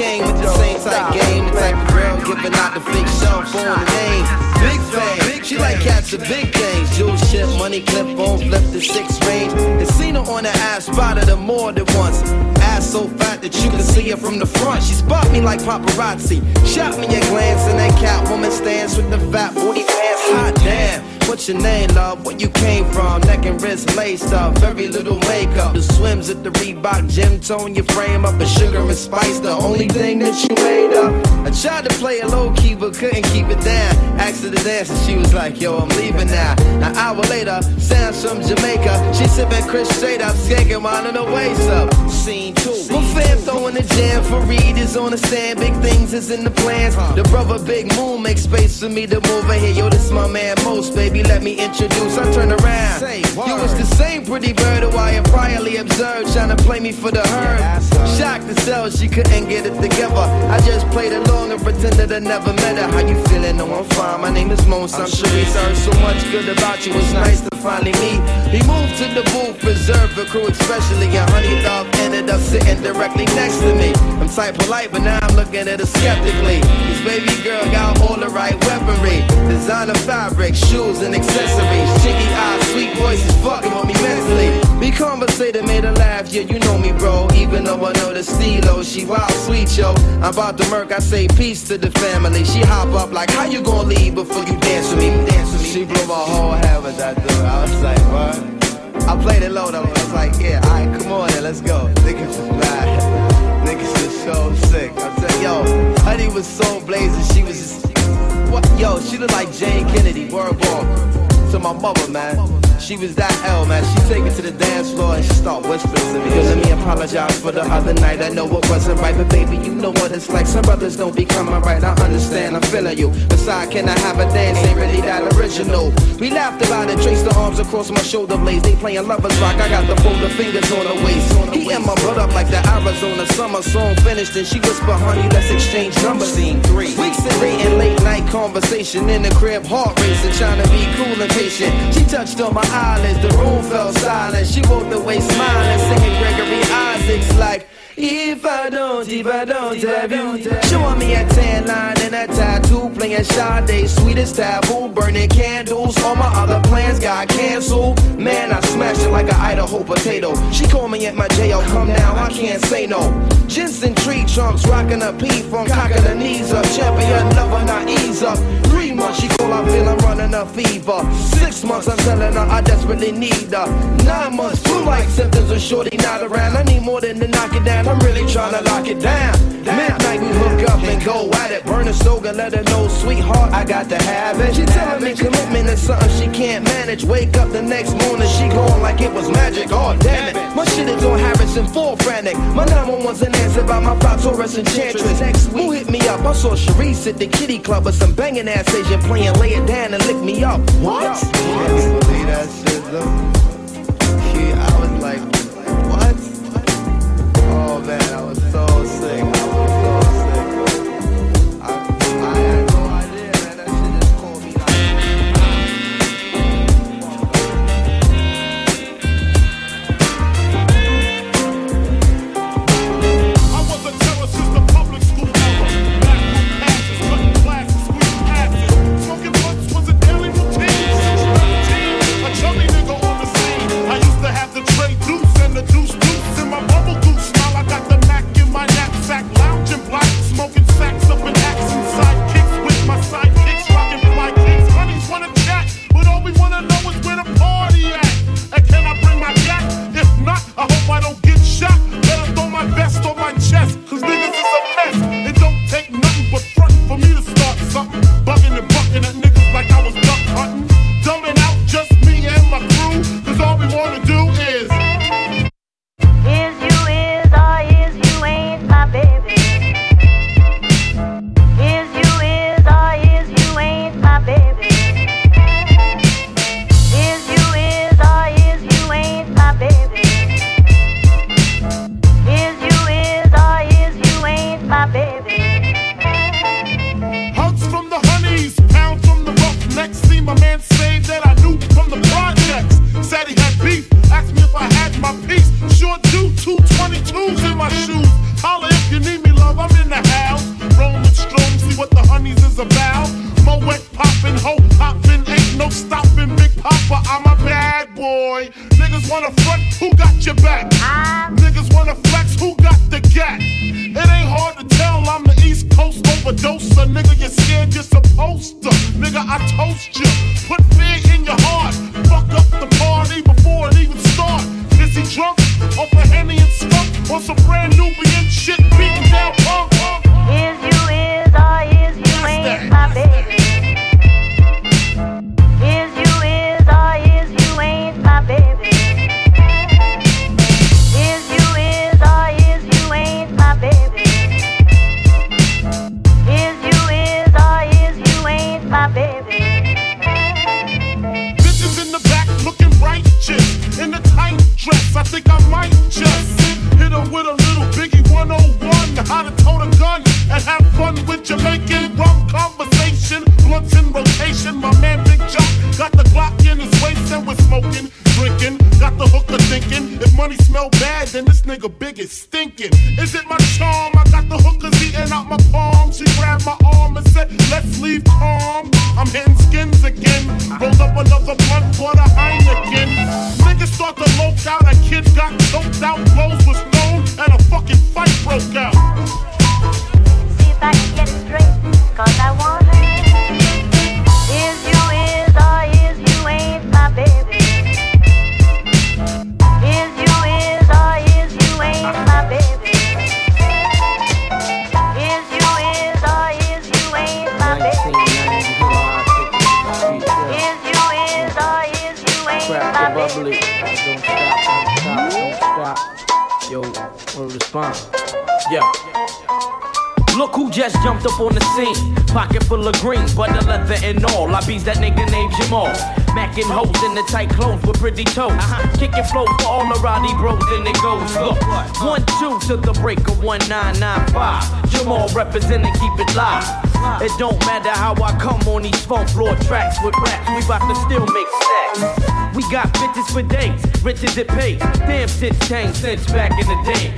came with the same type game, the type of girl giving out the fake cell phone the name. Big fame, she like cats of big things. Jewel shit, money clip on, flip the six range. And seen her on the ass, spotted her more than once. Ass so fat that you can see her from the front. She spot me like paparazzi. Shot me a glance, and that cat woman stands with the fat booty pants. Hot damn. What's your name, love? Where you came from? Neck and wrist laced up, very little makeup. The swims at the Reebok gym tone your frame up, but sugar and spice the only thing that you made up. I tried to play a low key, but couldn't keep it down. Asked her to dance, and she was like, Yo, I'm leaving now. An hour later, sounds from Jamaica. She sipping Chris straight up, skanking mine on the waist up. Scene two. My fam throwing the jam for Reed is on the stand. Big things is in the plans. The brother Big Moon makes space for me to move in here. Yo, this my man Most, baby let me introduce. I turn around. You was the same pretty bird who I had priorly observed, trying to play me for the herd. Shocked to sell, she couldn't get it together. I just played along and pretended I never met her. How you feeling? No, I'm fine. My name is Mons. I'm sure he's heard so much good about you. It's nice to finally meet. He moved to the booth, preserved the crew, especially. And Honey Dog ended up sitting directly next to me. I'm tight polite, but now I'm looking at her skeptically. This baby girl got all the right weaponry. Designer fabric, shoes, and accessories. Chicky eyes, sweet voices, fucking on me mentally. We conversated, made her laugh, yeah, you know me, bro. Even though I know the stilo, she wild sweet, yo. I'm about to murk, I say peace to the family. She hop up like, how you gonna leave before you dance with me? Dance with me. She blew my whole head with that dude. I was like, what? I played it low though. I was like, yeah, alright, come on then, let's go. Niggas is bad. Niggas is so sick. I said, yo, honey was so blazing, she was just? Yo, she look like Jayne Kennedy, word ball. To my mother, man. She was that L, man. She take me to the dance floor and she start whispering to me. Let me apologize for the other night. I know it wasn't right, but baby, you know what it's like. Some brothers don't be coming right. I understand, I'm feeling you. Besides, can I have a dance? Ain't really that original. We laughed about it, traced the arms across my shoulder blades. They playing lovers rock. I got the folder fingers on her waist. He and my brother up like the Arizona summer song finished, and she whispered, honey, let's exchange numbers. Scene three. Weeks and reading late night conversation in the crib, heart racing, trying to be cool and patient. She touched on my eyelids, the room fell silent. She walked away smiling, singing Gregory Isaacs like. If I don't, if I don't have you Showing me a tan line and a tattoo Playing Sade, sweetest taboo Burning candles, all my other plans got canceled. Man, I smashed it like an Idaho potato. She called me at my jail, come now, I can't say no. Jensen tree trunks, rocking a P-funk Cocking the knees up, champion lover, not ease up. Three months, she call, I feel I'm running a fever. Six months, I'm telling her I desperately need her. Nine months, flu like symptoms of shorty not around. I need more than to knock it down I'm really trying to lock it down. Midnight we hook up and go at it. Burn a slogan, let her know, sweetheart, I got to have it. She telling me commitment is something she can't manage. Wake up the next morning, she going like it was magic. Oh damn it, my shit is on Harrison, full frantic. My 911's an answer by my plot Taurus enchantress. Next week, who hit me up? I saw Sharice at the kitty club with some banging ass Asian playing, lay it down and lick me up. What? Can Let's leave calm. I'm hitting skins again. Rolled up another blunt for the Heineken. Niggas start to loke out. A kid got choked out. Clothes just jumped up on the scene. Pocket full of green, butter leather and all. I beats that nigga named Jamal. Macking hoes in the tight clothes with pretty toes. Uh-huh. Kicking flow for all the Roddy bros, and it goes. Look, one two to the break of 1995. Jamal representing, keep it live. It don't matter how I come on these funk floor tracks with raps. We bout to still make stacks. We got bitches for days, rich as it pays. Damn shit's changed since back in the day.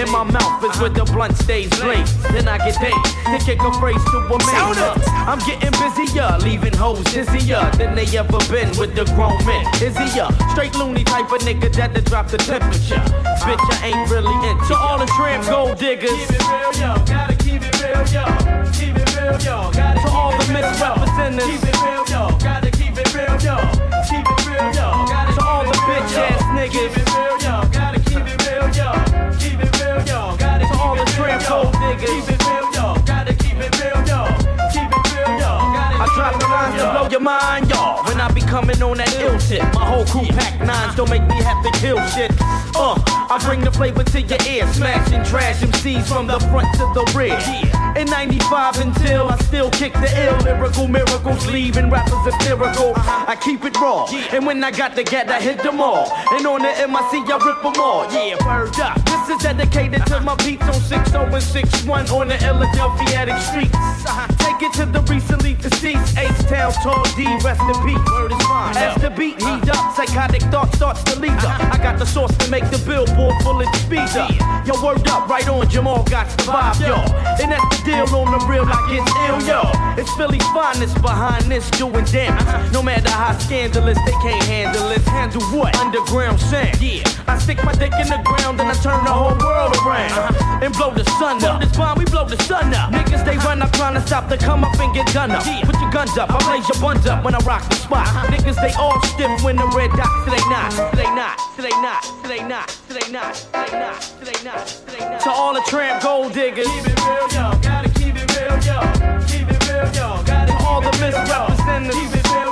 In my mouth is where the blunt stays blazed. Then I get paid to kick a phrase to a man. I'm getting busier, leaving hoes dizzier than they ever been with the grown men. Is he a straight loony type of nigga that to drop the temperature? Bitch, I ain't really into all the tramp gold diggers. Keep it real, yo. Gotta keep it real, yo. Keep it real, yo. Gotta to all the. Keep it real, yo. Gotta keep it real, yo. Keep it real, yo. Gotta to all the bitch ass niggas. Keep it real, yo. Gotta keep it real, yo. Keep it real, yo. Gotta to all the tramp diggers. Keep it your mind, y'all. When I be coming on that ill tip, my whole crew pack nines don't make me have to kill shit. Uh, I bring the flavor to your ear, smashing trash MCs from the front to the rear. In 95 until I still kick the ill lyrical miracles, leaving rappers hysterical. I keep it raw, and when I got the gat, I hit them all. And on the MIC, I rip them all. Yeah, word up. Dedicated to my beats on 60 and 61 on the Philadelphia streets. Uh-huh. Take it to the recently deceased H-Town Tall D, rest in peace. Word is mine. As the beat uh-huh. heat up, psychotic thoughts starts to lead up. Uh-huh. I got the sauce to make the billboard bullet speed up. Yo, word up, right on, Jamal got the vibe, yo. And that's the deal on the real, I get ill, yo. It's Philly's finest behind this, doing damage. No matter how scandalous, they can't handle it. Handle what? Underground sound. Yeah. I stick my dick in the ground and I turn the whole whole world around. Uh-huh. And blow the sun up. This bomb, we blow the sun up. Niggas, they run up trying to stop the come up and get done up. Yeah. Put your guns up, I'll raise your buns up when I rock the spot. Uh-huh. Niggas, they all stiff when the red dot. They not, they not, they not, they not, they not, they not, they not, they not. To all the tramp gold diggers. Keep it real, yo. Gotta keep it real, yo. Keep it real, yo. Gotta keep all the misrepresentatives. Keep it real,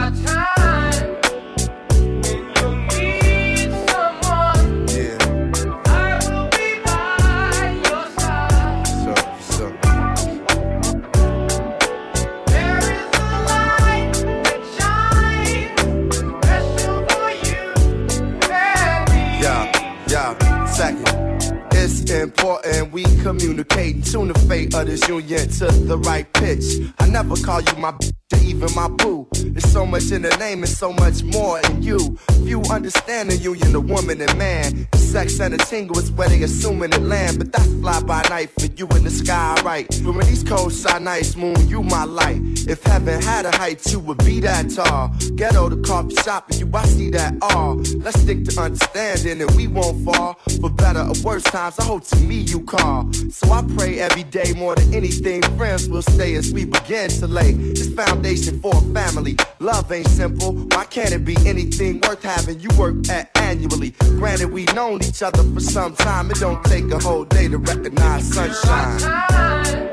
Important we communicate and tune the fate of this union to the right pitch. I never call you my bitch or even my boo. There's so much in the name and so much more in you. Few understand the union of woman and man. The Sex and the tingle is where they assuming it land, but that's fly by night for you in the sky, right? During these cold side nights, moon, you my light. If heaven had a height, you would be that tall. Ghetto the coffee shop, and you I see that all. Let's stick to understanding and we won't fall. For better or worse times, I hope to me you call. So I pray every day more than anything, friends will stay as we begin to lay this foundation for a family. Love ain't simple. Why can't it be anything worth having? You work at annually. Granted, we known each other for some time. It don't take a whole day to recognize sunshine.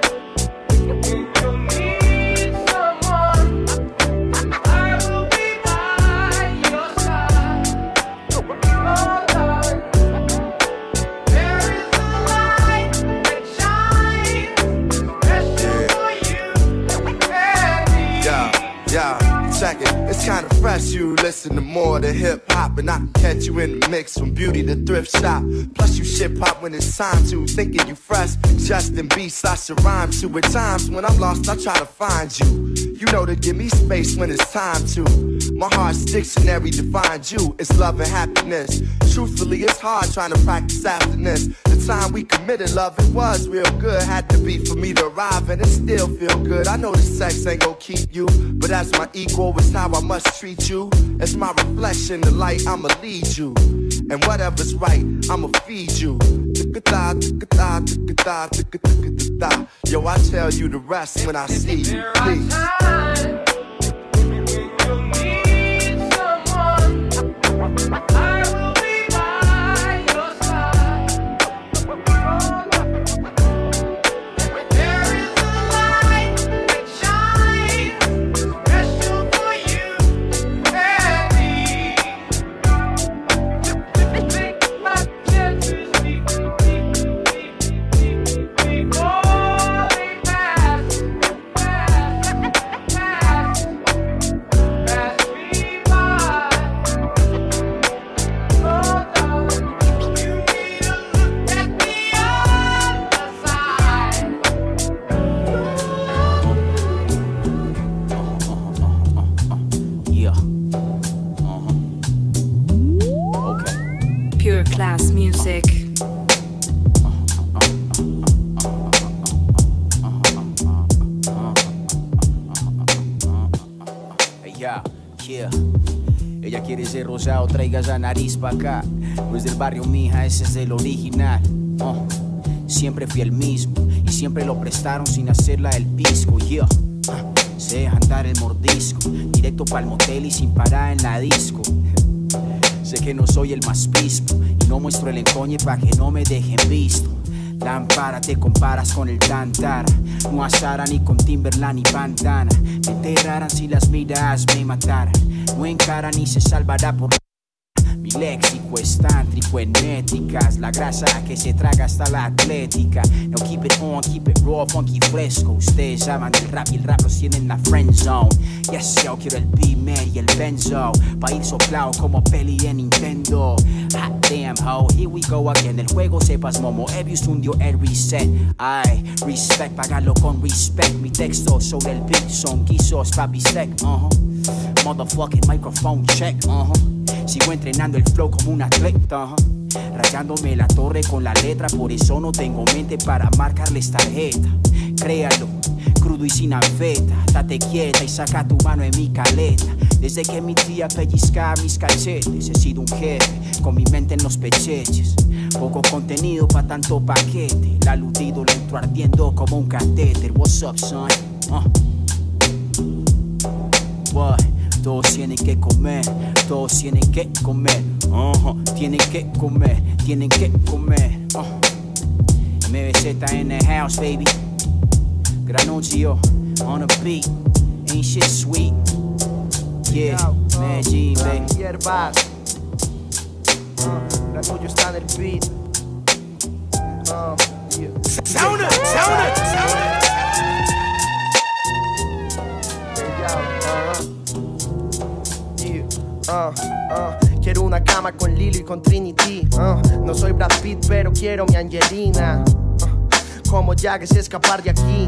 Fresh, you listen to more than hip hop, and I can catch you in the mix from beauty to thrift shop. Plus, you shit pop when it's time to. Thinking you fresh, Justin beats I should rhyme to. At times when I'm lost, I try to find you. You know to give me space when it's time to. My heart's dictionary defines you. It's love and happiness. Truthfully, it's hard trying to practice abstinence. The time we committed love, it was real good. Had to be for me to arrive, and it still feel good. I know the sex ain't gonna keep you, but as my equal, it's how I must treat you. As my reflection, the light, I'ma lead you. And whatever's right, I'ma feed you. Yo, I tell you the rest when I see you. There music. Ella, quiere ser rosado, traiga esa nariz pa' acá. No es del barrio, mija, ese es el original. Uh, Siempre fui el mismo y siempre lo prestaron sin hacerla el pisco, yeah. Uh, Sé deja andar el mordisco, directo pa'l motel y sin parar en la disco. Sé que no soy el más pispo y no muestro el encoñe pa' que no me dejen visto. Lámpara, te comparas con el Tantara. No asara ni con Timberland ni Bandana. Me enterraran si las miradas me mataran. No encara ni se salvará por mi léxico es tántrico en métricas, la grasa que se traga hasta la atlética. No keep it on, keep it raw, funky fresco. Ustedes aman del rap y el rap los tienen en la friend zone. Yes, yo quiero el B-Man y el Benzo, pa' ir soplado como peli en Nintendo. Hot damn ho, here we go again. El juego sepas momo, Evius hundió el reset. Ay, respect, págalo con respect. Mi texto sobre el beat son guisos, papi sec, uh -huh. Motherfucking microphone check, uh -huh. Sigo entrenando el flow como un atleta. ajá. Rayándome la torre con la letra, por eso no tengo mente para marcarles tarjeta. Créalo, crudo y sin afeta. Date quieta y saca tu mano en mi caleta. Desde que mi tía pellizca mis cachetes, he sido un jefe con mi mente en los pecheches. Poco contenido pa' tanto paquete. El aludido lento ardiendo como un catéter. What's up, son? Uh. What? Todos tienen que comer, todos tienen que comer, uh tienen que comer, tienen que comer. Uh. MBZ in the house, baby. Granuncio on the beat, ain't shit sweet. Yeah, man, G, baby. Hierbas. Uh, tuya está en el beat. Uh, yeah. Sound it, sound Uh, uh, quiero una cama con Lily y con Trinity. uh, no soy Brad Pitt, pero quiero mi Angelina. Como Jack es escapar de aquí.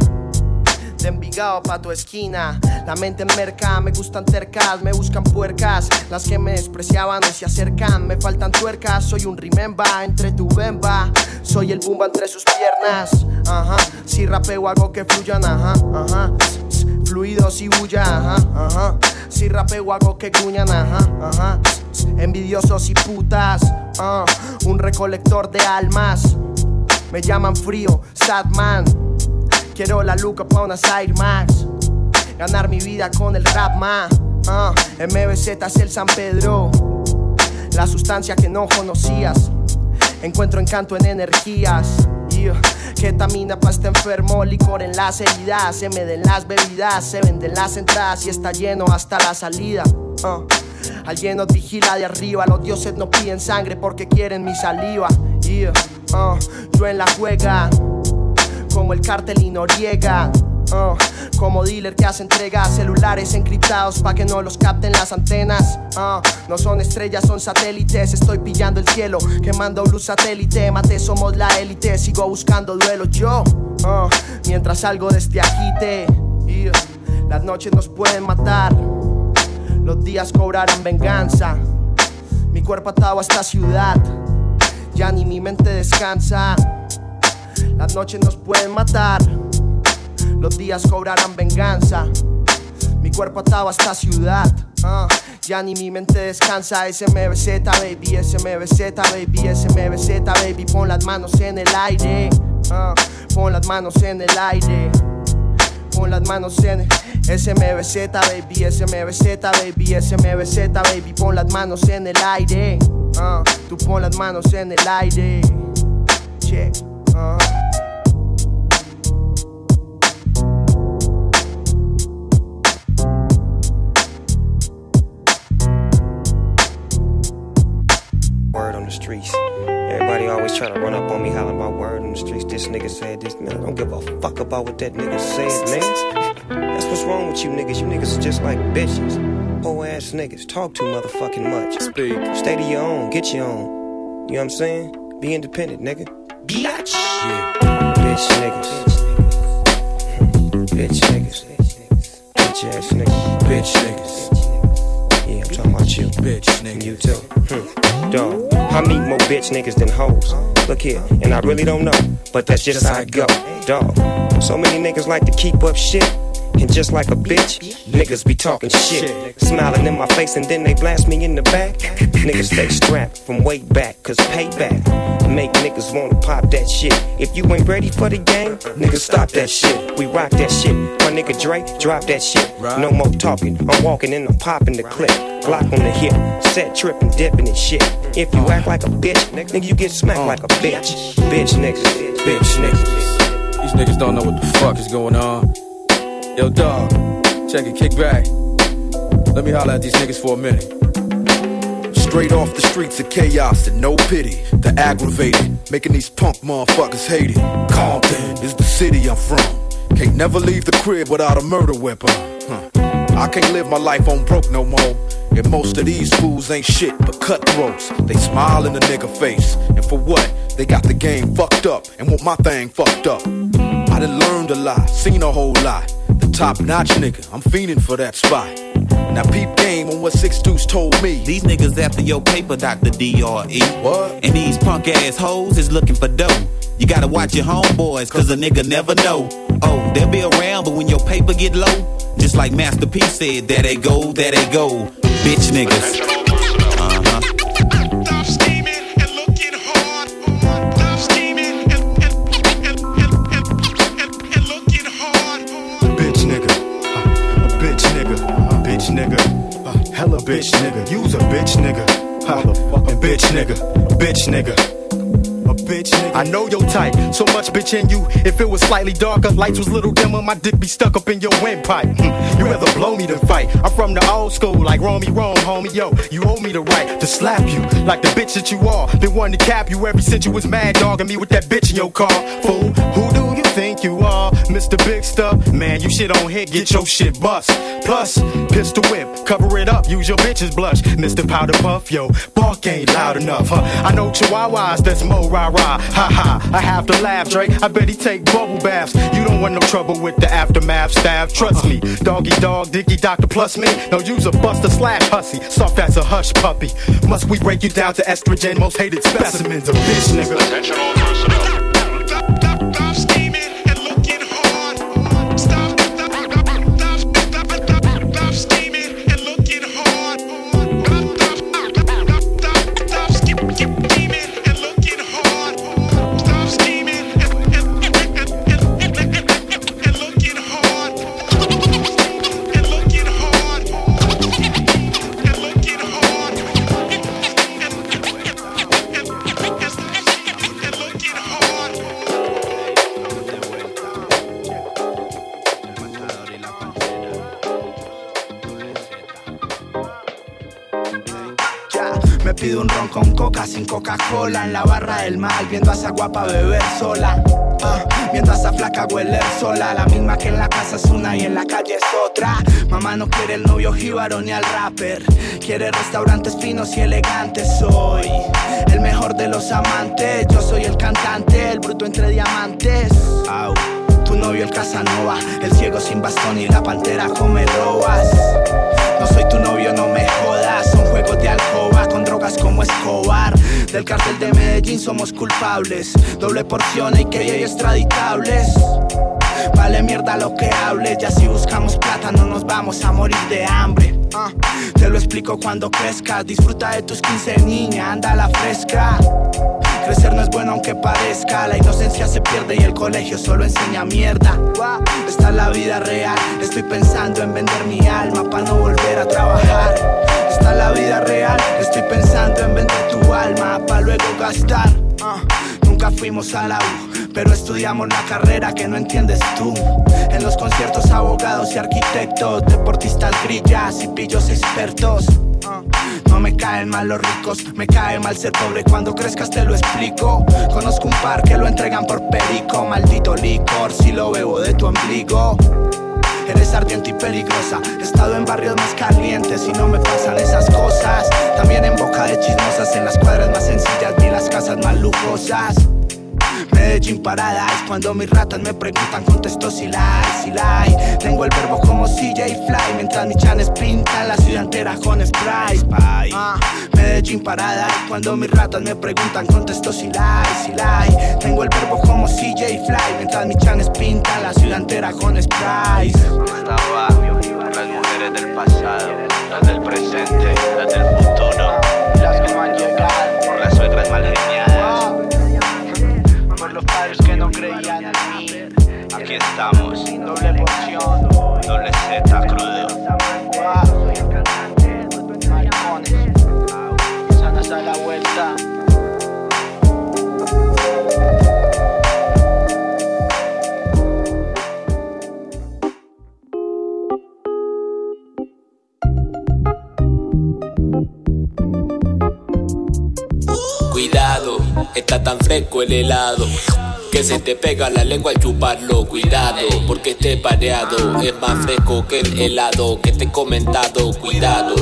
De Envigado pa' tu esquina. La mente en merca, me gustan tercas, me buscan puercas. Las que me despreciaban hoy se acercan. Me faltan tuercas, soy un remember entre tu bemba. Soy el bumba entre sus piernas. Si rapeo hago que fluyan, ajá, ajá. Fluidos y bulla, ajá. Si rapeo hago que cuñan, ajá. Envidiosos y putas, ah. un recolector de almas. Me llaman frío, sad man. Quiero la luca pa' una Side Max. Ganar mi vida con el rap, ma. Ah, MBZ es el San Pedro. La sustancia que no conocías. Encuentro encanto en energías. Ketamina pa' este enfermo, licor en las heridas. Se me den las bebidas, se venden las entradas y está lleno hasta la salida. Ah. Alguien nos vigila de arriba, los dioses no piden sangre porque quieren mi saliva. Ah. Yo en la juega como el cartel y Noriega. Uh, como dealer que hace entrega celulares encriptados pa' que no los capten las antenas. Uh, no son estrellas, son satélites. Estoy pillando el cielo, quemando luz satélite. Mate, somos la élite. Sigo buscando duelo yo. uh, mientras salgo de este agite. Las noches nos pueden matar. Los días cobrarán venganza. Mi cuerpo atado a esta ciudad. Ya ni mi mente descansa. Las noches nos pueden matar. Los días cobrarán venganza. Mi cuerpo atado a esta ciudad. ah, ya ni mi mente descansa. SMBZ, baby. SMBZ, baby. SMBZ, baby. Pon las manos en el aire. ah, pon las manos en el aire. Pon las manos en el SMBZ, baby. SMBZ, baby. SMBZ, baby. Pon las manos en el aire. ah, tú pon las manos en el aire. Check. ah. Word on the streets. Everybody always try to run up on me, hollering my word on the streets. This nigga said this, man. I don't give a fuck about what that nigga said, man. That's what's wrong with you niggas. You niggas are just like bitches. Whole ass niggas. Talk too motherfucking much. Speak. Stay to your own. Get your own. You know what I'm saying? Be independent, nigga. Bitch. Yeah. Bitch niggas. Bitch niggas. Bitch ass niggas. Bitch niggas. Yeah, I'm talking about you. Bitch niggas. You too. Hmm. Dog. I meet more bitch niggas than hoes. Look here, and I really don't know, but that's just how it go. Dog. So many niggas like to keep up shit. And just like a bitch, niggas be talking shit. Smiling in my face and then they blast me in the back. Niggas stay strapped from way back, cause payback make niggas wanna pop that shit. If you ain't ready for the game, niggas stop that shit. We rock that shit. My nigga Dre, drop that shit. No more talking, I'm walking and I'm popping the clip. Glock on the hip, set tripping, dipping and shit. If you act like a bitch, nigga, you get smacked like a bitch. Bitch niggas, bitch niggas. These niggas don't know what the fuck is going on. Yo, dog, check it, kick back. Let me holler at these niggas for a minute. Straight off the streets of chaos and no pity. The aggravated, making these punk motherfuckers hate it. Compton is the city I'm from. Can't never leave the crib without a murder weapon. Huh. I can't live my life on broke no more. And most of these fools ain't shit but cutthroats. They smile in the nigga face. And for what? They got the game fucked up and want my thing fucked up. I done learned a lot, seen a whole lot. Top notch nigga, I'm fiending for that spot. Now peep game on what Six Deuce told me. These niggas after your paper, Dr. D.R.E. What? And these punk ass hoes is looking for dough. You gotta watch your homeboys, cause a nigga never know. Oh, they'll be around, but when your paper get low, just like Master P said, there they go, there they go. Bitch niggas. Bitch nigga, you's a bitch nigga, uh, a bitch nigga, bitch nigga. A bitch. I know your type, so much bitch in you. If it was slightly darker, lights was little dimmer, my dick be stuck up in your windpipe. Hmm, You rather blow me than fight. I'm from the old school, like Romy Rome, homie. Yo, you owe me the right to slap you like the bitch that you are. Been wanting to cap you ever since you was mad dogging me with that bitch in your car. Fool, who do you think you are? Mr. Big Stuff? Man, you shit on hit, get your shit bust. Plus, pistol whip, cover it up, use your bitch's blush. Mr. Powder Puff, yo, bark ain't loud enough, huh? I know chihuahuas, that's mo rah rah. Ha ha, I have to laugh, Drake. I bet he take bubble baths. You don't want no trouble with the aftermath staff. Trust me, doggy dog, dicky doctor plus me. No, use a buster slash hussy, soft as a hush puppy. Must we break you down to estrogen, most hated specimens of bitch nigga. Attention all personnel. Coca-Cola en la barra del mal, viendo a esa guapa beber sola. Ah, viendo a esa flaca hueler sola, la misma que en la casa es una y en la calle es otra. Mamá no quiere el novio jíbaro ni al rapper, quiere restaurantes finos y elegantes. Soy el mejor de los amantes, yo soy el cantante, el bruto entre diamantes. Tu novio el Casanova, el ciego sin bastón y la pantera come robas. No soy tu novio, no me jodas. De alcoba con drogas como Escobar. Del cartel de Medellín somos culpables. Doble porción y que hay extraditables. Vale mierda lo que hables. Ya si buscamos plata no nos vamos a morir de hambre. Te lo explico cuando crezcas. Disfruta de tus 15 niña, anda a la fresca. Crecer no es bueno aunque parezca. La inocencia se pierde y el colegio solo enseña mierda. Guau, Esta es la vida real. Estoy pensando en vender mi alma para no volver a trabajar. Esta es la vida real. Estoy pensando en vender tu alma para luego gastar. Nunca fuimos a la U pero estudiamos la carrera que no entiendes tú. En los conciertos, abogados y arquitectos, deportistas grillas y pillos expertos. No me caen mal los ricos, me cae mal ser pobre cuando crezcas te lo explico. Conozco un par que lo entregan por perico, maldito licor si lo bebo de tu ombligo. Eres ardiente y peligrosa. He estado en barrios más calientes y no me pasan esas cosas. También en boca de chismosas, en las cuadras más sencillas vi las casas más lujosas. Medellín parada es cuando mis ratas me preguntan, contesto si la hay, si la hay. Tengo el verbo como CJ Fly, mientras mis chanes pintan la ciudad entera con spray. Ah, Medellín parada es cuando mis ratas me preguntan, contesto si la hay, si la hay. Tengo el verbo como CJ Fly, mientras mis chanes pintan la ciudad entera con barrio, las mujeres del pasado, las del presente, las del futuro, no creían en mí. aquí estamos, Doble porción. doble Z crudo. Maricones. Sanas a la vuelta. Cuidado, está tan fresco el helado. Que se te pega la lengua al chuparlo, cuidado, porque este pareado es más fresco que el helado que te he comentado, cuidado.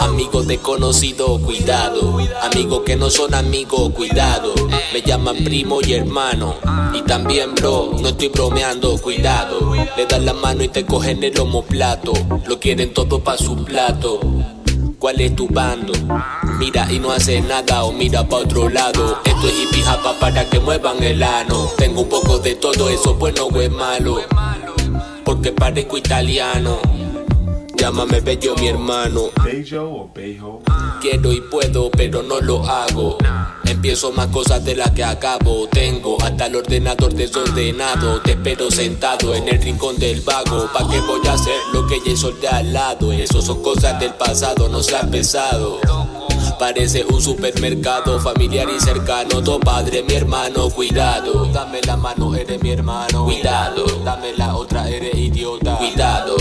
Amigos desconocidos, cuidado. Amigos que no son amigos, cuidado. Me llaman primo y hermano. Y también, bro, no estoy bromeando, cuidado. Le dan la mano y te cogen el homoplato. Lo quieren todo pa' su plato. ¿Cuál es tu bando? Mira y no hace nada o mira pa' otro lado. Esto es hippie japa para que muevan el ano. Tengo un poco de todo eso, bueno o es malo. Porque parezco italiano. Llámame bello mi hermano. Quiero y puedo, pero no lo hago. Empiezo más cosas de las que acabo. Tengo hasta el ordenador desordenado. Te espero sentado en el rincón del vago. ¿Pa' qué voy a hacer lo que ya de al lado? Eso son cosas del pasado, no seas pesado. Parece un supermercado familiar y cercano. Tu padre, mi hermano, cuidado. Dame la mano, eres mi hermano. Cuidado. Dame la otra, eres idiota. Cuidado.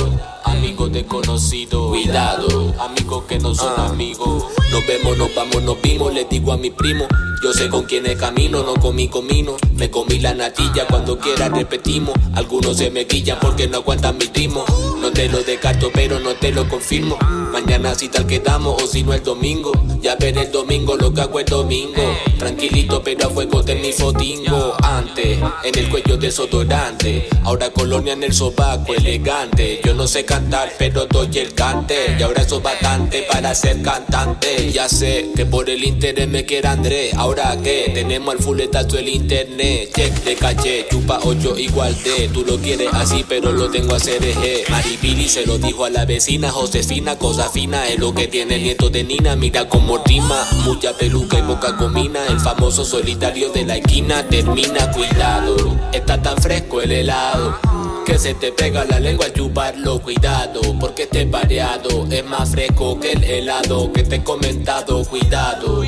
Amigos desconocidos, cuidado. Amigos que no son amigos. Nos vemos, nos vamos, nos vimos. Le digo a mi primo. Yo sé con quién es camino, no comí comino. Me comí la natilla, cuando quiera repetimos. Algunos se me guillan porque no aguantan mi ritmo. No te lo descarto, pero no te lo confirmo. Mañana si tal quedamos o si no el domingo. Ya veré el domingo lo que hago el domingo. Tranquilito, pero a fuego de mi fotingo. Antes, en el cuello desodorante. Ahora colonia en el sobaco, elegante. Yo no sé cantar, pero doy el cante. Y ahora eso es bastante para ser cantante. Ya sé que por el interés me quiera André. Ahora que tenemos al fuletazo el internet. Check de caché, chupa 8 igual de. Tú lo quieres así, pero lo tengo a CDG. Maripili se lo dijo a la vecina Josefina. Cosa fina es lo que tiene el nieto de Nina. Mira cómo rima, mucha peluca y poca comina. El famoso solitario de la esquina termina, cuidado. Está tan fresco el helado. Que se te pega la lengua al chuparlo, cuidado, porque este pareado es más fresco que el helado que te he comentado, cuidado.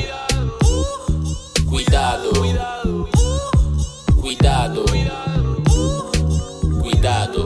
Cuidado. Cuidado. Cuidado.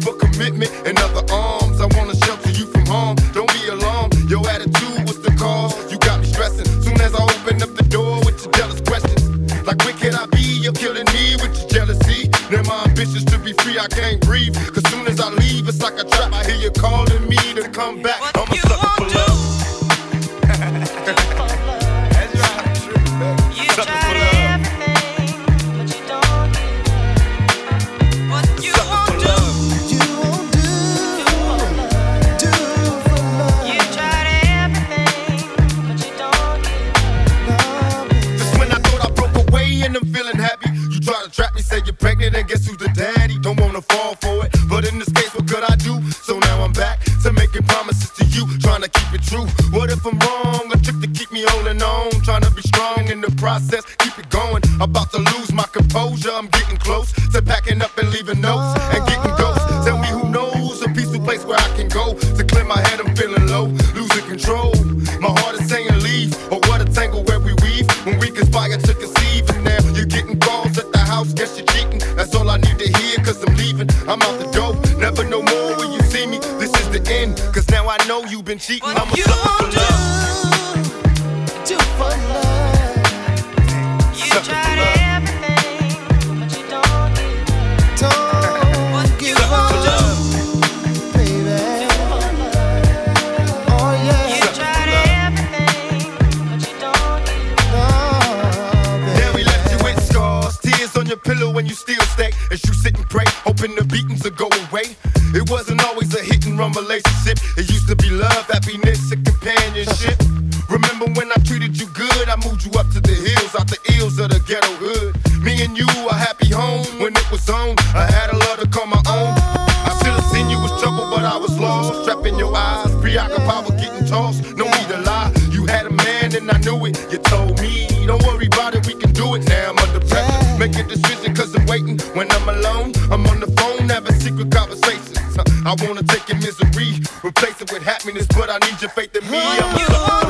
When I'm alone, I'm on the phone having secret conversations. I wanna take your misery, replace it with happiness, but I need your faith in me.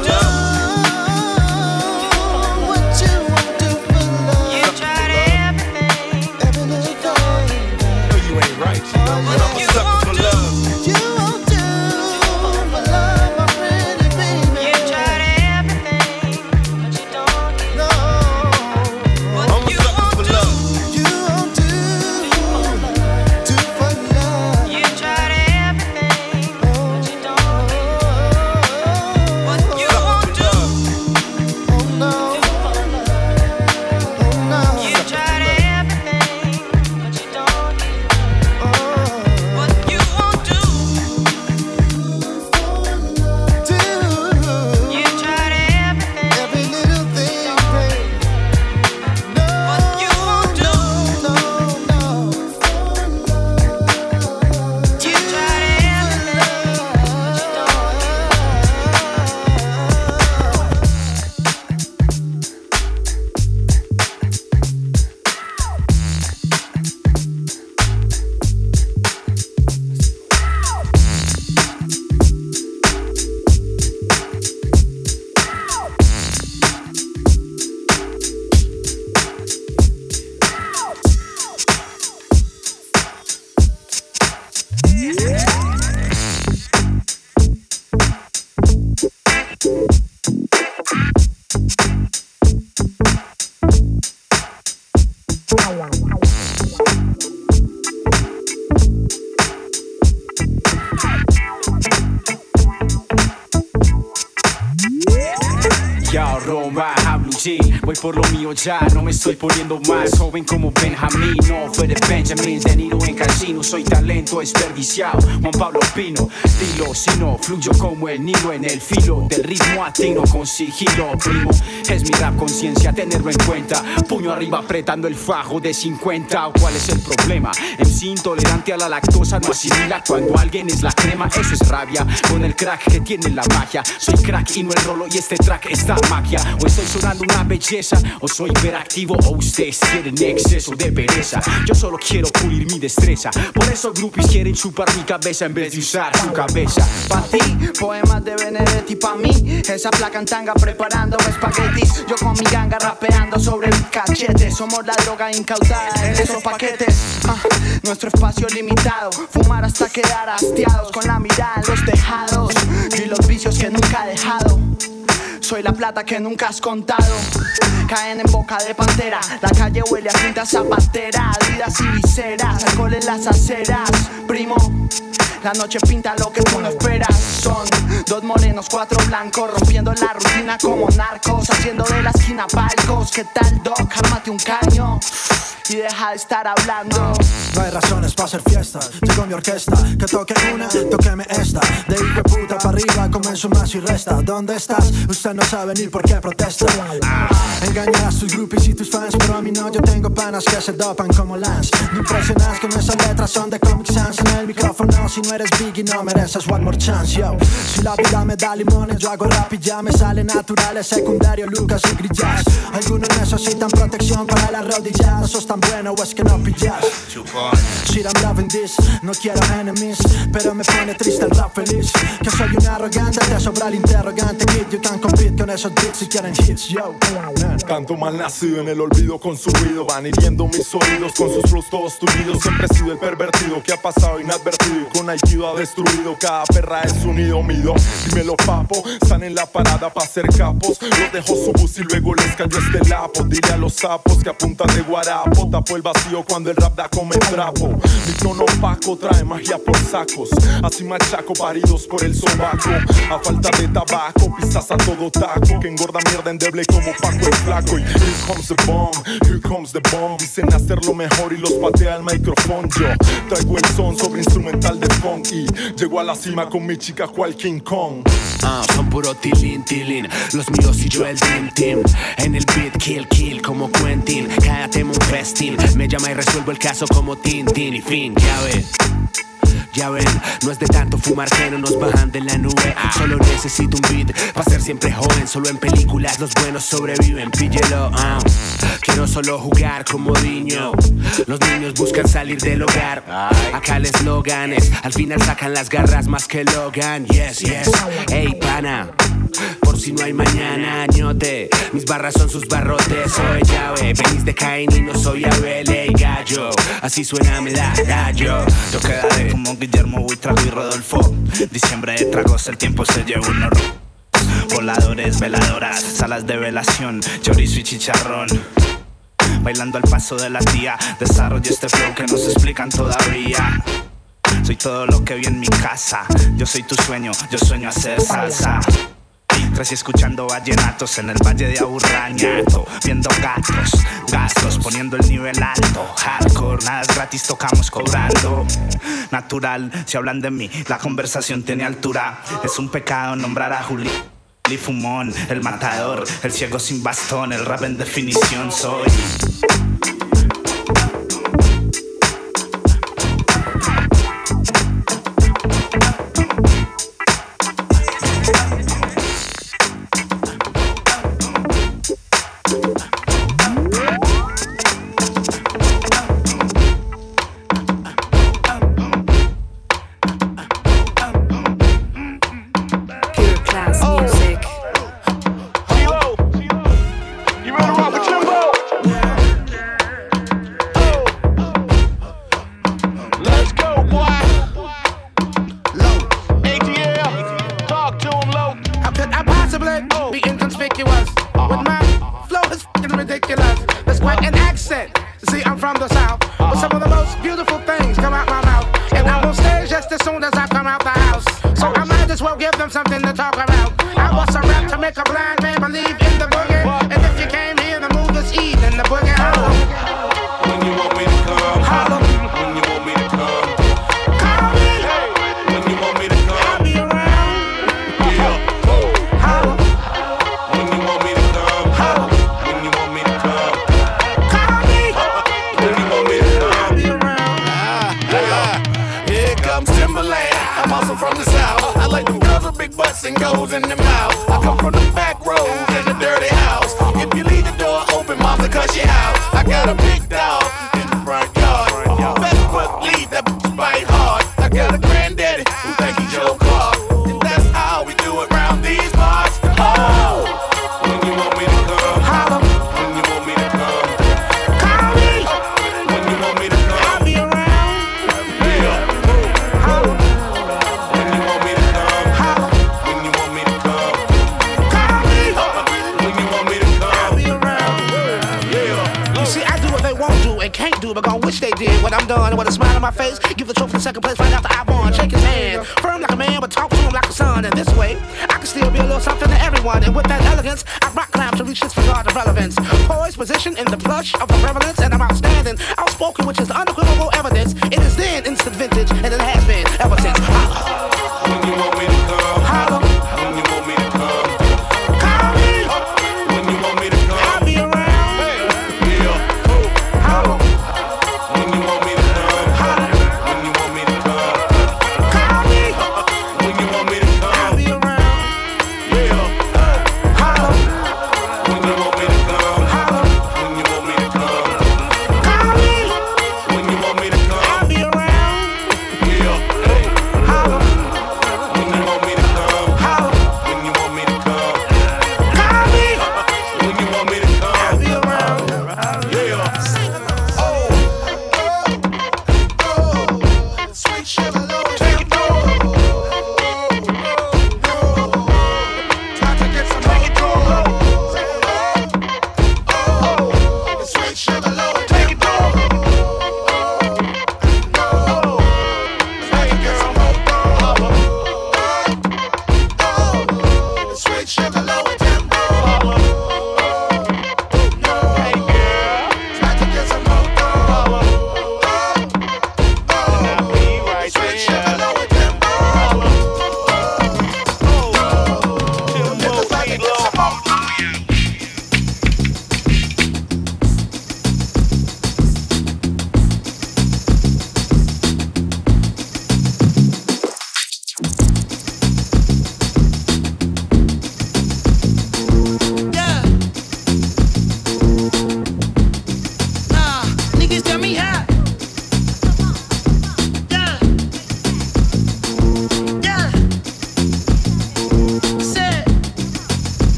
Estoy poniendo más joven como Benjamín, no fue de Benjamin, De Niro en casino, soy talento desperdiciado, Juan Pablo Pino, dilo, si no, fluyo como el Nilo en el filo del ritmo atino con sigilo, primo, es mi rap conciencia, tenerlo en cuenta, puño arriba apretando el fajo de 50, ¿o ¿cuál es el problema? MC intolerante a la lactosa no asimila cuando alguien es la crema, eso es rabia, con el crack que tiene la magia, soy crack y no el rolo y este track está magia, o estoy sonando una belleza, o soy hiperactivo o ustedes tienen exceso de pereza, yo solo quiero pulir mi destreza, por eso groupies quieren chupar mi cabeza en vez de usar su cabeza. Pa' ti, poemas de Benedetti pa' mí Esa placa en tanga preparando espaguetis Yo con mi ganga rapeando sobre mi cachete Somos la droga incautada en esos paquetes Ah, Nuestro espacio limitado Fumar hasta quedar hastiados Con la mirada en los tejados Y los vicios que nunca he dejado soy la plata que nunca has contado. Caen en boca de pantera. La calle huele a tinta zapatera. Adidas y viseras. Alcohol en las aceras. Primo, la noche pinta lo que tú no esperas. Son dos morenos, cuatro blancos. Rompiendo la rutina como narcos. Haciendo de la esquina palcos. ¿Qué tal, Doc? Ármate un caño. Y deja de estar hablando. No hay razones para hacer fiesta. Llegó mi orquesta, que toque una, toqueme esta. De hijo puta para arriba, comienzo más y resta. ¿Dónde estás? Usted no sabe ni por qué protesta. Engañarás tus groupies y tus fans, pero a mí no. Yo tengo panas que se dopan como Lance. Me impresionas con esas letras, son de Comic Sans. En el micrófono, si no eres Biggie, no mereces one more chance, yo. Si la vida me da limones, yo hago rap y ya me sale naturales, secundario, Lucas y Grillas. Algunos necesitan protección para las rodillas. ¿Sos tan bueno o es que no pillas? Shit, I'm loving this, no quiero enemies Pero me pone triste el rap feliz Que soy un arrogante, te sobra el interrogante Kid, you can compete con esos beats si quieren hits, yo Canto mal nacido en el olvido consumido Van hiriendo mis oídos con sus flows todos tullidos Siempre he sido el pervertido que ha pasado inadvertido y Con Ha destruido, cada perra es un nido mido Dímelo papo, están en la parada para ser capos. Los dejo su bus y luego les cayó este lapo. Dile a los sapos que apuntan de guarapo. Tapo el vacío cuando el rap da come trapo. Mi tono opaco trae magia por sacos. Así machaco paridos por el sobaco. A falta de tabaco, pisas a todo taco. Que engorda mierda endeble como Paco el flaco. Y here comes the bomb, here comes the bomb. Dicen hacerlo mejor y los patea el micrófono. Yo traigo el son sobre instrumental de Y llego a la cima con mi chica cual King Kong. Ah, son puro tilín, tilín. Los míos y yo el team, team En el beat, kill, kill como Quentin. Cállate, un festín. Me llama y resuelvo el caso como Tintin Y fin, ya ves ya ven, no es de tanto fumar que no nos bajan de la nube. Solo necesito un beat para ser siempre joven. Solo en películas los buenos sobreviven, píllelo. Uh. Ah. Quiero solo jugar como niño. Los niños buscan salir del hogar. Acá el eslogan al final sacan las garras más que Logan. Yes, yes. Hey, pana. Por si no hay mañana, añote. Mis barras son sus barrotes. Soy llave, venís de Cain y no soy Abele y Gallo. Así suena me la gallo. Yo quedaré como Guillermo Buitrago y Rodolfo. Diciembre de tragos, el tiempo se lleva un oro. Voladores, veladoras, salas de velación, chorizo y chicharrón bailando al paso de la tía. Desarrollo este flow que no se explican todavía. Soy todo lo que vi en mi casa. Yo soy tu sueño, yo sueño hacer salsa. Crecí escuchando vallenatos en el valle de Aburrañato, viendo gatos, gastos, poniendo el nivel alto. Hardcore, nada es gratis, tocamos cobrando. Natural, si hablan de mí, la conversación tiene altura. Es un pecado nombrar a Juli. Fumón, el matador, el ciego sin bastón, el rap en definición soy.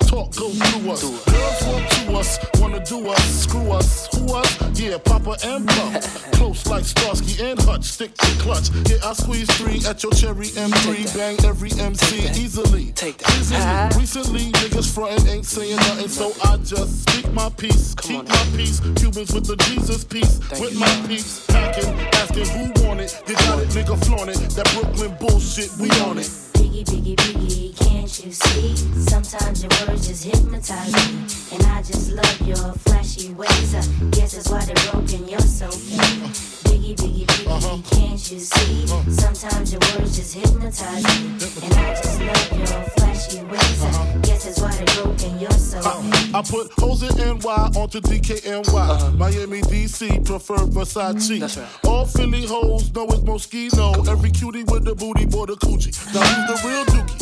Talk go through us. Girls want to us, wanna do us. Screw us, who us? Yeah, Papa and Pump. Close like Starsky and Hutch. Stick to clutch. Yeah, I squeeze three at your cherry M3. Bang every MC easily. Take that. Recently, niggas frontin' ain't saying nothing, so I just speak my peace. Keep my peace. Cubans with the Jesus peace. with my peace. Packing, asking who want it. You got it, nigga, flaunt it. That Brooklyn bullshit, we on it. Biggie, biggie, biggie, can't you see? Sometimes your words just hypnotize me. And I just love your flashy ways. I guess that's why they're broken, you're so fake. Biggie, biggie, biggie, uh-huh. can't you see? Uh-huh. Sometimes your words just hypnotize me. And I just love your flashy ways. I uh-huh. guess that's why they're broken, you're so fake. I put hoes in NY onto DKNY. Miami, DC, prefer Versace. Mm, All Philly hoes know it's Moschino. Every cutie with the booty, boy, the coochie. Now who's the real dookie?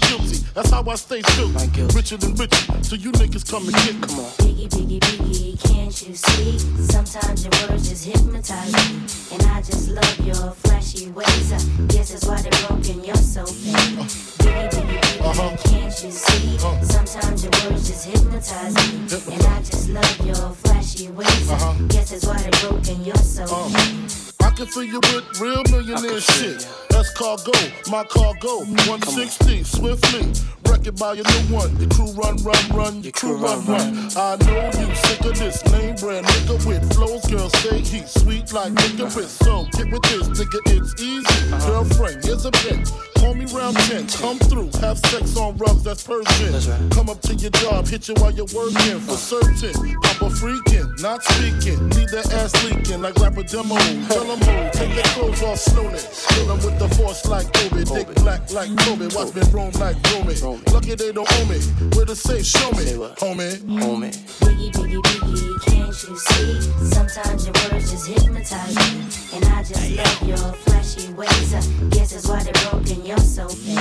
guilty. That's how I stay true. Richer than richer, so you niggas come and get. Come on. Biggie, biggie, biggie, can't you see? Sometimes your words just hypnotize me. And I just love your flashy ways. I guess that's why they're broken, you're so fake. Uh-huh. Biggie, biggie, biggie, uh-huh. can't you see? Uh-huh. Sometimes your words just hypnotize me. And I just love your flashy ways. I guess that's why they're broken, you're so fake. I can fill you with real millionaire shit. That's cargo, my cargo. 160, swiftly. Wreck it by your new one. Your crew run, run, run. Your crew run, run. I know you sick of this name brand nigga with flows. Girl, say he sweet like nigga So get with this, nigga, it's easy. Uh-huh. Girlfriend, here's a bitch. Call me round 10, come through, have sex on rugs, that's Persian. Come up to your job, hit you while you're working for certain. Papa freaking, not speaking, leave that ass leaking like rapper demo. Tell Tell 'em move, take their clothes off slowly. Kill 'em with the force like Kobe, dick black like Kobe, watch me roam like Romy. Lucky they don't owe me, where to say, show me, homie. Homie. Biggie, biggie, biggie, can't you see? Sometimes your words just hypnotize me. And I just love your flashy ways. I guess that's why they're broken, you're so fake.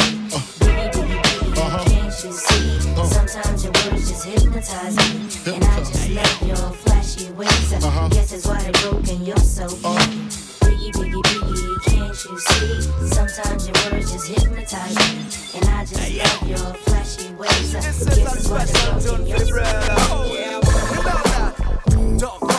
Biggie, biggie, biggie, can't you see? Sometimes your words just hypnotize me. And I just love your flashy ways. I guess that's why they're broken, you're so fake. Biggie, biggie, biggie, can't you see? Sometimes your words just hypnotize me. And I just love your flashy ways. Guess that's why they're broken, you're so fake.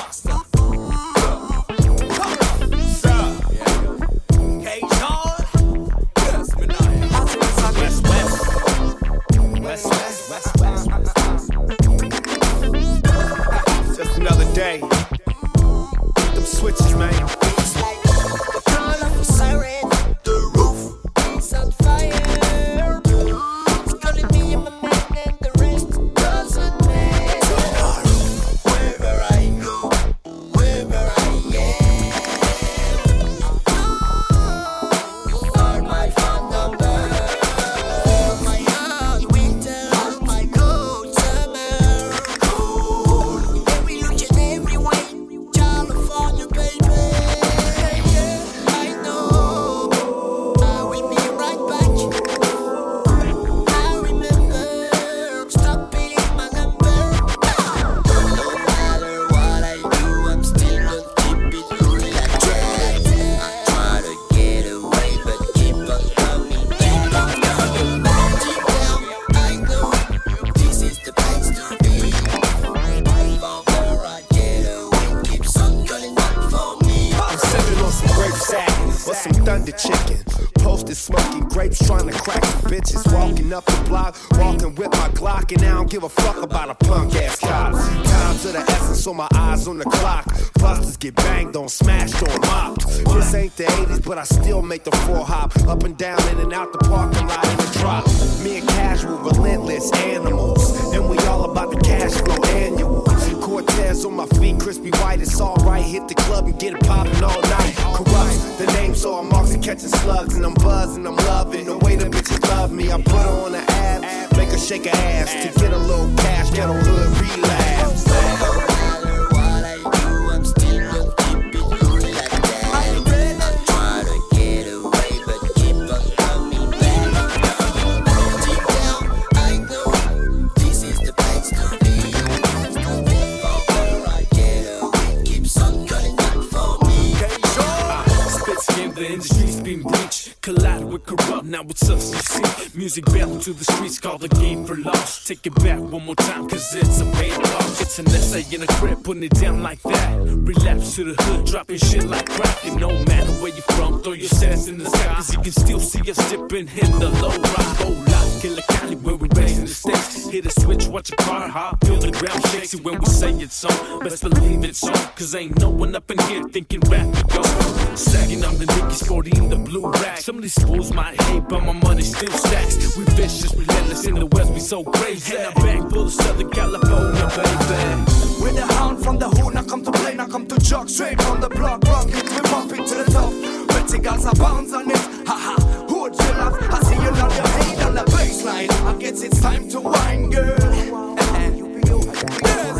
Thunder chicken. Post posted smoking grapes, trying to crack some bitches. Walking up the block, walking with my Glock, and I don't give a fuck about a punk ass cop. Time to the essence, so my eyes on the clock. Busters get banged on, smashed on, mopped. This ain't the 80s, but I still make the four hop up and down, in and out the parking lot in the drop. Me and casual, relentless animals, and we all about the cash flow annual. Cortez on my feet, crispy white, it's alright. Hit the club and get it poppin' all night. Corrupt the name, so I'm marks and catching slugs, and I'm buzzing, I'm loving the way the bitches love me. I put her on the ad, make her shake her ass to get a little cash, get a hood relapse. The industry's been breached. Collide with corrupt, now it's us, you see. Music bound to the streets, call the game for lost. Take it back one more time, cause it's a paid loss. It's an essay in a crib, putting it down like that. Relapse to the hood, dropping shit like crack. And no matter where you're from, throw your stats in the sky, cause you can still see us dipping in the low ride. Oh, life, Killer Cali, where we raising the stakes. Hit a switch, watch a car hop, feel the ground shake. See when we say it's on, best believe it's on. Cause ain't no one up in here thinking rap to go. Sagging on the Nicky Sporty in the blue rack. Some of these fools might hate, but my money still stacks. We vicious, relentless in the West, we so crazy. And a bag full of Southern California, baby. With the hound from the hood, I come to play, I come to jog straight from the block, rocking, we bumping to the top. Pretty girls are bounce on it, haha. Hood you love, I see you love your hate on the baseline. I guess it's time to wine, girl. Yeah, yeah, yeah.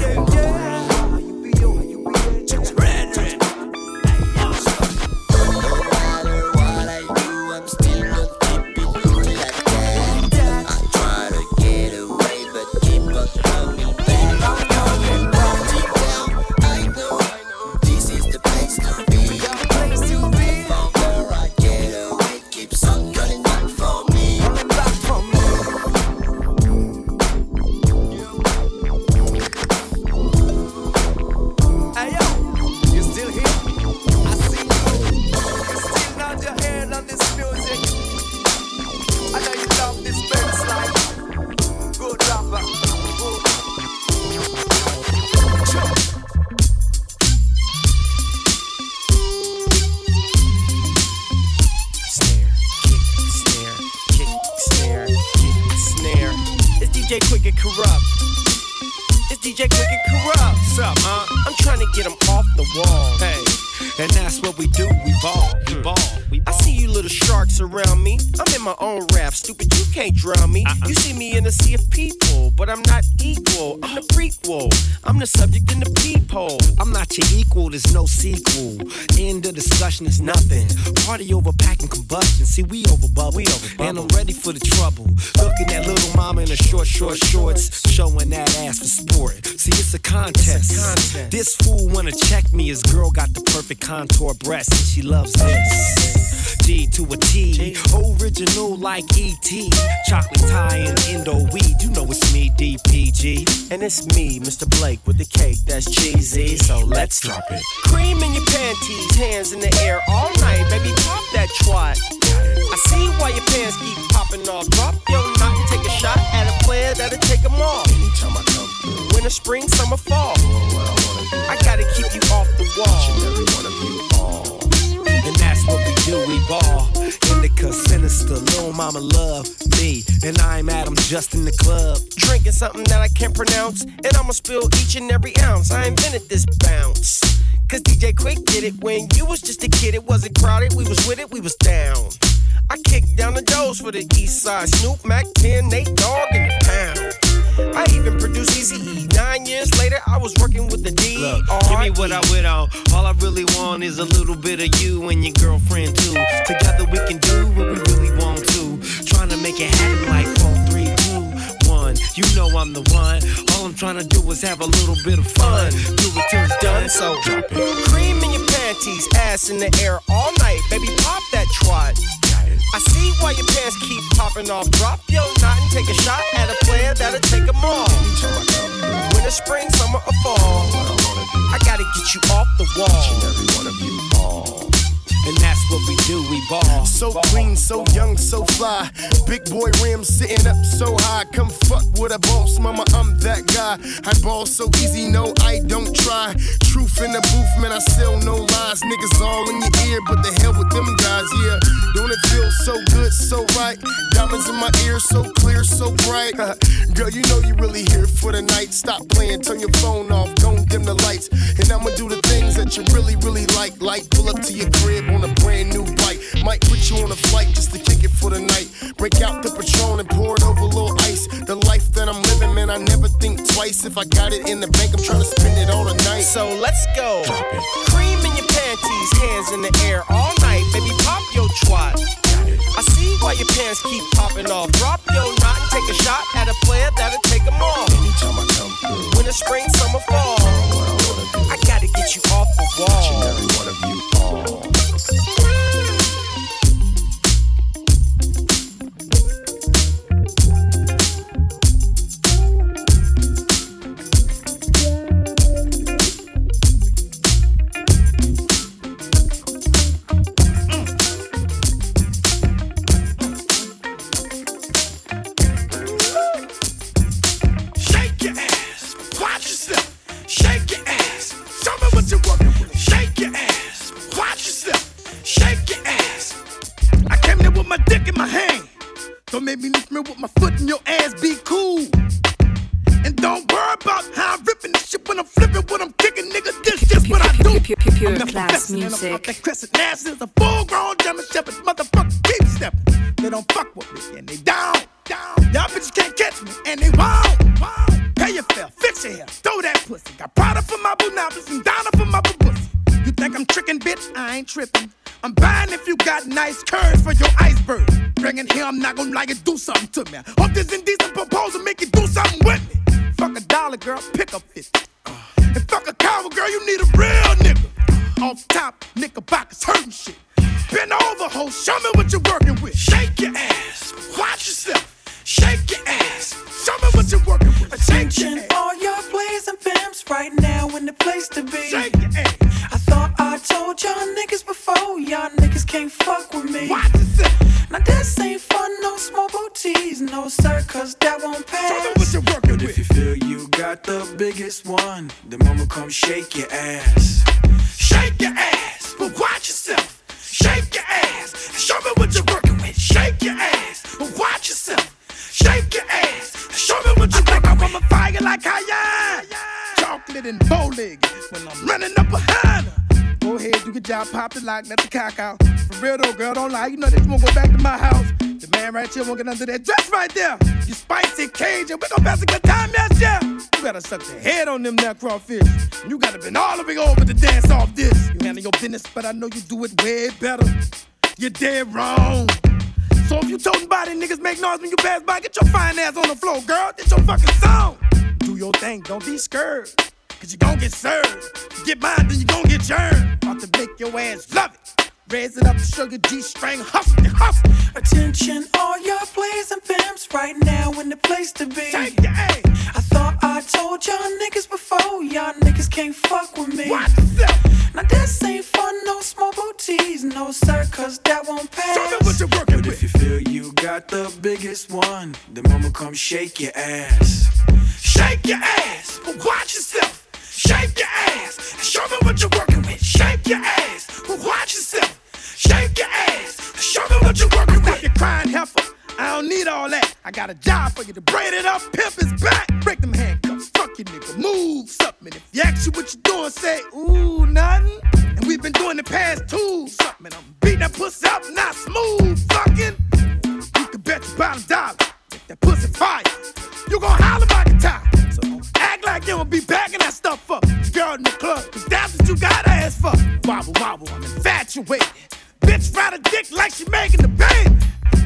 For the trouble. Looking at little mama in her short, short shorts, showing that ass for sport. See, it's a contest. This fool wanna check me. His girl got the perfect contour breast, and she loves this. G to a T, original like E.T. Chocolate tie and Indo weed. You know it's me, DPG. And it's me, Mr. Blake, with the cake that's cheesy. So let's drop it. Cream in your panties, hands in the air all night, baby. Pop that twat. I see why your pants keep popping off. Drop your knot and take a shot at a player that'll take them off. Anytime I come through. Winter, spring, summer, fall. I gotta keep you off the wall. Every one of you all. That's what we do, we ball. Indica, sinister, little mama love me. And I'm Adam just in the club. Drinking something that I can't pronounce. And I'ma spill each and every ounce. I invented this bounce. Cause DJ Quick did it when you was just a kid. It wasn't crowded, we was with it, we was down. I kicked down the doors for the east side. Snoop, Mac 10, Nate Dogg in the pound. I even produced Easy. Nine years later, I was working with the D. Look, give me what I with on. All I really want is a little bit of you and your girlfriend too. Together we can do what we really want to. Trying to make it happen like four, three, two, one. You know I'm the one. All I'm trying to do is have a little bit of fun. Do it till it's done, so. Cream in your panties, ass in the air all night. Baby, pop that twat. I see why your pants keep popping off. Drop your knot and take a shot at a player that'll take them all. Winter, spring, summer, or fall. I gotta get you off the wall. And that's what we do, we ball. So ball, clean, so young, so fly. Big boy rims sitting up so high. Come fuck with a boss, mama, I'm that guy. I ball so easy, no, I don't try. Truth in the booth, man, I sell no lies. Niggas all in your ear, but the hell with them guys, yeah. Don't it feel so good, so right? Diamonds in my ear, so clear, so bright. Girl, you know you really here for the night. Stop playing, turn your phone off, don't dim the lights. And I'ma do the things that you really, really like. Like pull up to your crib on a brand new bike. Might put you on a flight just to kick it for the night. Break out the Patron and pour it over a little ice. The life that I'm living, man, I never think twice. If I got it in the bank, I'm trying to spend it all tonight. So let's go. Cream in your panties, hands in the air all night. Baby, pop your twat. I see why your pants keep popping off. Drop your knot and take a shot at a player that'll take them off. Anytime I come through, Winter, spring, summer, fall. I gotta get you off the wall. each and every one of you all. Let the cock out. For real though, girl, don't lie. You know that you won't go back to my house. The man right here won't get under that dress right there. You spicy Cajun, we gon' pass a good time, yes, yeah. You gotta suck the head on them now crawfish. You gotta been all the way over to dance off this. You handle your business, but I know you do it way better. You're dead wrong. So if you toting body niggas make noise when you pass by, get your fine ass on the floor, girl. Get your fucking song. Do your thing, don't be scared. Cause you gon' get served. You get mine, then you gon' get churned. About to make your ass love it. Raise it up, the sugar G string, hustle, hustle. Attention, all your plays and pimps right now in the place to be. Shake your ass. I thought I told y'all niggas before, y'all niggas can't fuck with me. Watch yourself. Now this ain't fun, no small booties, no sir, cause that won't pass. Show me what you're working But with. if you feel you got the biggest one, then mama come shake your ass. Shake your ass, but watch yourself. Shake your ass, and show me what you're working with. Shake your ass, but watch yourself. Shake your ass, show me what you're working with. You crying heifer, I don't need all that. I got a job for you to braid it up, pimp his back. Break them handcuffs, fuck you nigga, move something. If you ask you what you doing, say, ooh, nothing. And we've been doing the past two something. I'm beating that pussy up, not smooth fucking. You can bet your bottom dollar that pussy fire. You gon' holler guitar. So don't act like you don't be bagging that stuff up. Girl in the club, cause that's what you got ass for. Wobble, wobble, I'm infatuated. Bitch ride a dick like she making the baby.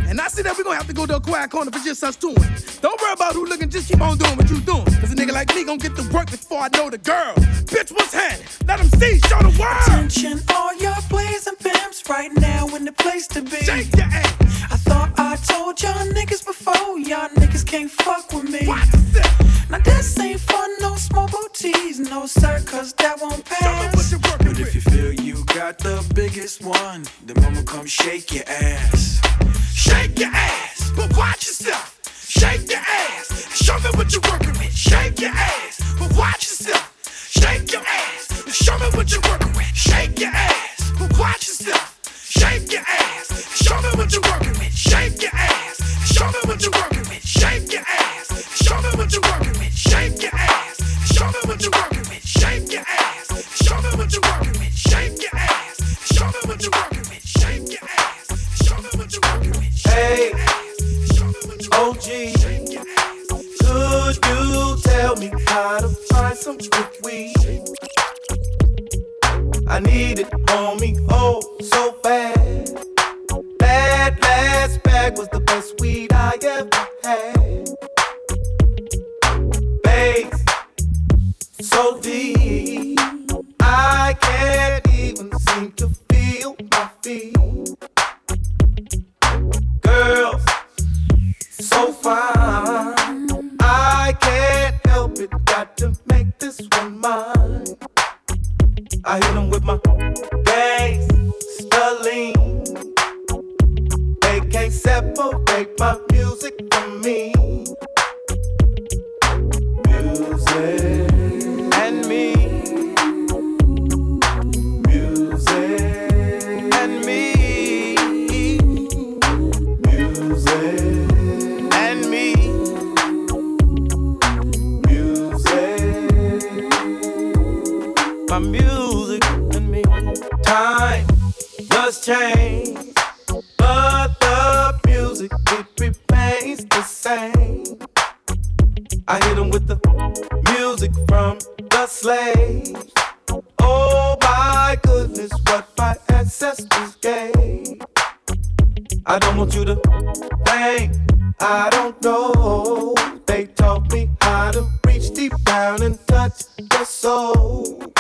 And I see that we gonna have to go to a quiet corner for just us two. Don't worry about who looking, just keep on doing what you doing. Cause a nigga like me gon' get to work before I know the girl. Bitch, what's happening? Let them see, show the world. Attention, all your plays and pimps right now in the place to be. Shake your ass. I thought I told y'all niggas before, y'all niggas can't fuck with me. Watch yourself. Now this ain't fun, no small booties, no sir, cause that won't Show me what pass. you're working But if you feel you got the biggest one. The mama come shake your ass. Shake your ass, but watch yourself. Shake your ass, show me what you're working with. Shake your ass, but watch yourself. Shake your ass, and show me what you're working with. Shake your ass, but watch yourself. Shake your ass, and show me what you're working with. Shake your ass, and show me what you're working with. Shake your ass, and show me what you're working with. Shake your ass, and show me what you're working with. Shake your ass, and show me what you're working with. Hey, OG, could you tell me how to find some weed? I need it on me, oh, so bad. That last bag was the best weed I ever had. Bass, so deep, I can't fine. I can't help it, got to make this one mine. I hit 'em with my gangsterlean. They can't separate my music from me. Music My music and me. Time does change, but the music it remains the same. I hit hit 'em with the music from the slaves. Oh my goodness, what my ancestors gave. I don't want you to think I don't know. They taught me how to reach deep down and touch the soul.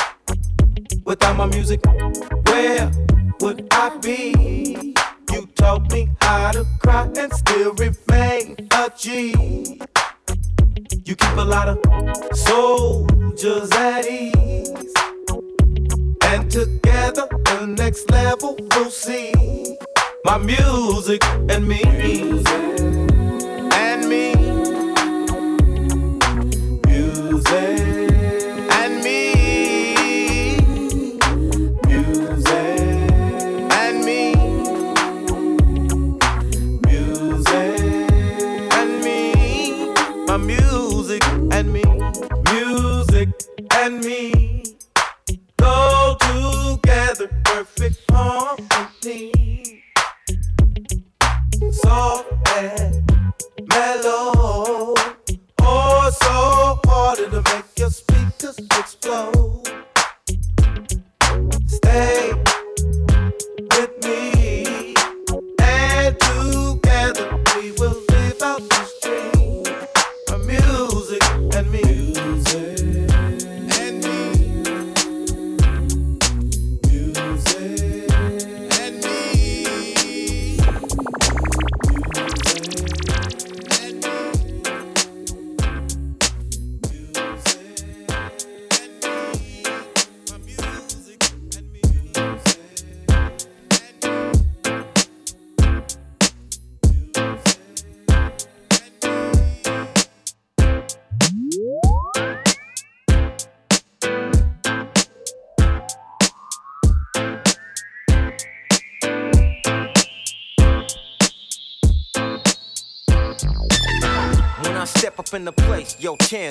Without my music, where would I be? You taught me how to cry and still remain a G. You keep a lot of soldiers at ease. And together, the next level we'll see. My music and me. Music. And me. And me.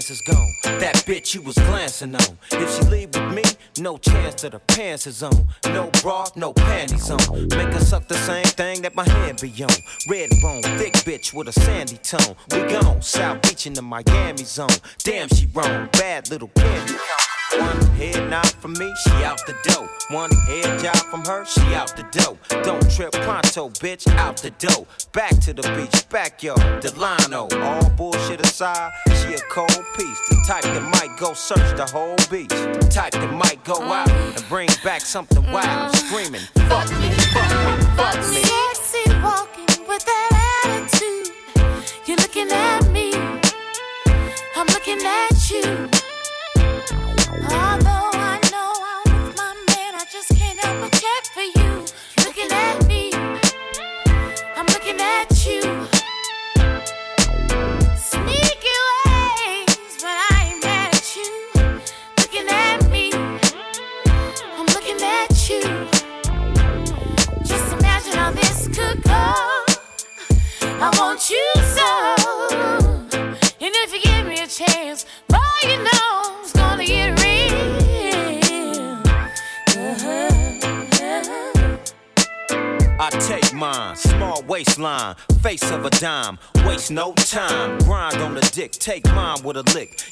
Chance is gone. That bitch you was glancing on. If she leave with me, no chance that the pants is on. No bra, no panties on. Make her suck the same thing that my hand be on. Red bone, thick bitch with a sandy tone. We gone, South Beach in the Miami zone. Damn, she wrong. Bad little candy count. One head nod from me, she out the door. One head job from her, she out the door. Don't trip pronto, bitch, out the door. Back to the beach, backyard, Delano. All bullshit aside, she a cold piece. The type that might go search the whole beach. The type that might go out and bring back something wild. Mm. Screaming, fuck me, fuck me, fuck me. Sexy walking with that attitude. You're looking at me. I'm looking at you. Although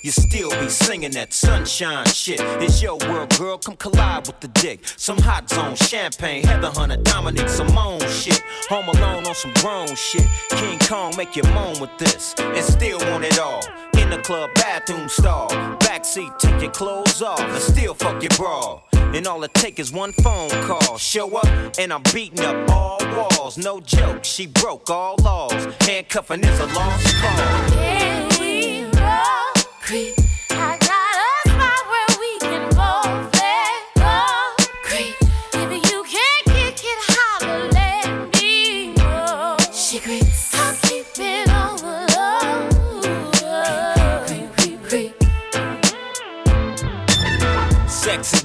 You still be singing that sunshine shit. It's your world, girl, come collide with the dick. Some hot zone, champagne, Heather Hunter, Dominique Simone shit. Home alone on some grown shit. King Kong make you moan with this, and still want it all. In the club bathroom stall, backseat, take your clothes off, and still fuck your bra. And all it take is one phone call. Show up, and I'm beating up all walls. No joke, she broke all laws. Handcuffing is a lost cause. Can we roll? Creep. I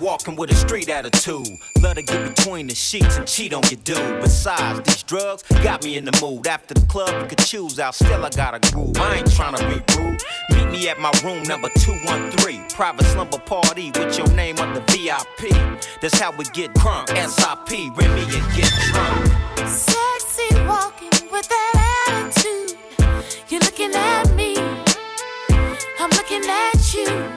walking with a street attitude. Love to get between the sheets and cheat on your dude. Besides, these drugs got me in the mood. After the club, you could choose out. Still, I got a groove. I ain't tryna be rude. Meet me at my room number 213. Private slumber party with your name on the VIP. That's how we get crunk. SIP, Remy and get drunk. Sexy walking with that attitude. You're looking at me. I'm looking at you.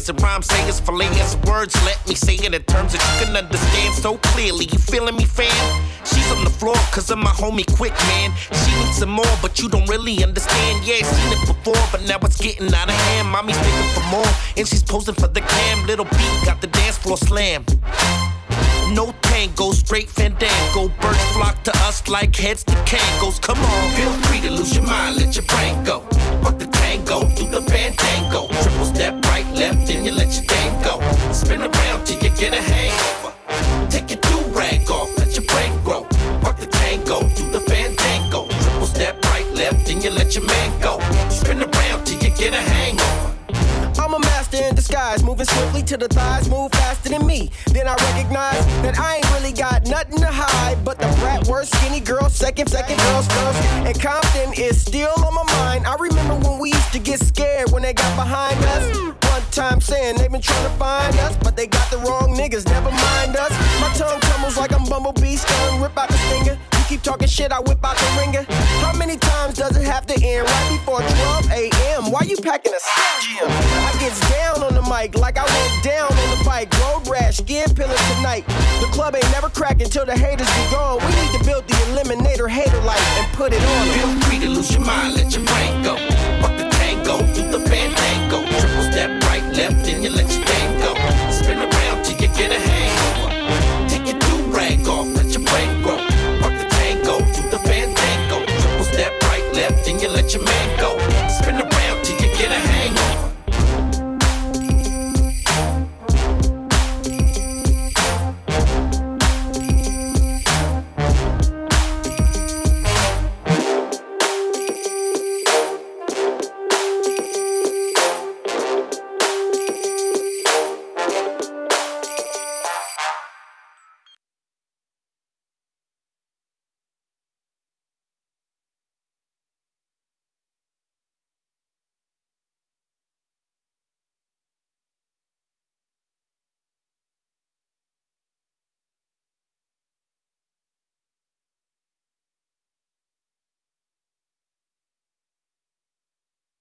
Creators and rhyme sayers, filleters words. Let me say it in terms that you can understand so clearly. You feeling me, fam? She's on the floor cause of my homie Quick, man. She needs some more, but you don't really understand. Yeah, seen it before, but now it's getting out of hand. Mommy's begging for more, and she's posing for the cam. Little B got the dance floor slam. No tango, straight fandango. Birds flock to us like heads to kangos. Come on, Feel free to lose your mind, let your brain go. Fuck the tango, do the fandango. Triple step let your thing go. Spin around till you get a hangover. Take your do rag off, let your brain grow. Fuck the tango, do the fandango. Triple step right, left, and you let your man go. Spin around till you get a hangover. I'm a master in disguise, moving swiftly to the thighs, move faster than me. Then I recognize that I ain't really got nothing to hide, but the brat worst skinny girl, second, second girls first. And Compton is still on my mind. I remember when we used to get scared when they got behind us. Time saying they've been trying to find us, but they got the wrong niggas, never mind us. My tongue trembles like I'm Bumblebee, stung, rip out the stinger. You keep talking shit, I whip out the ringer. How many times does it have to end? Right before 12 a.m. Why you packing a gym? I gets down on the mic like I went down on the bike. Road rash, skin pillar tonight. The club ain't never crack until the haters be gone. We need to build the eliminator hater light and put it on. Feel free to lose your mind, let your brain go.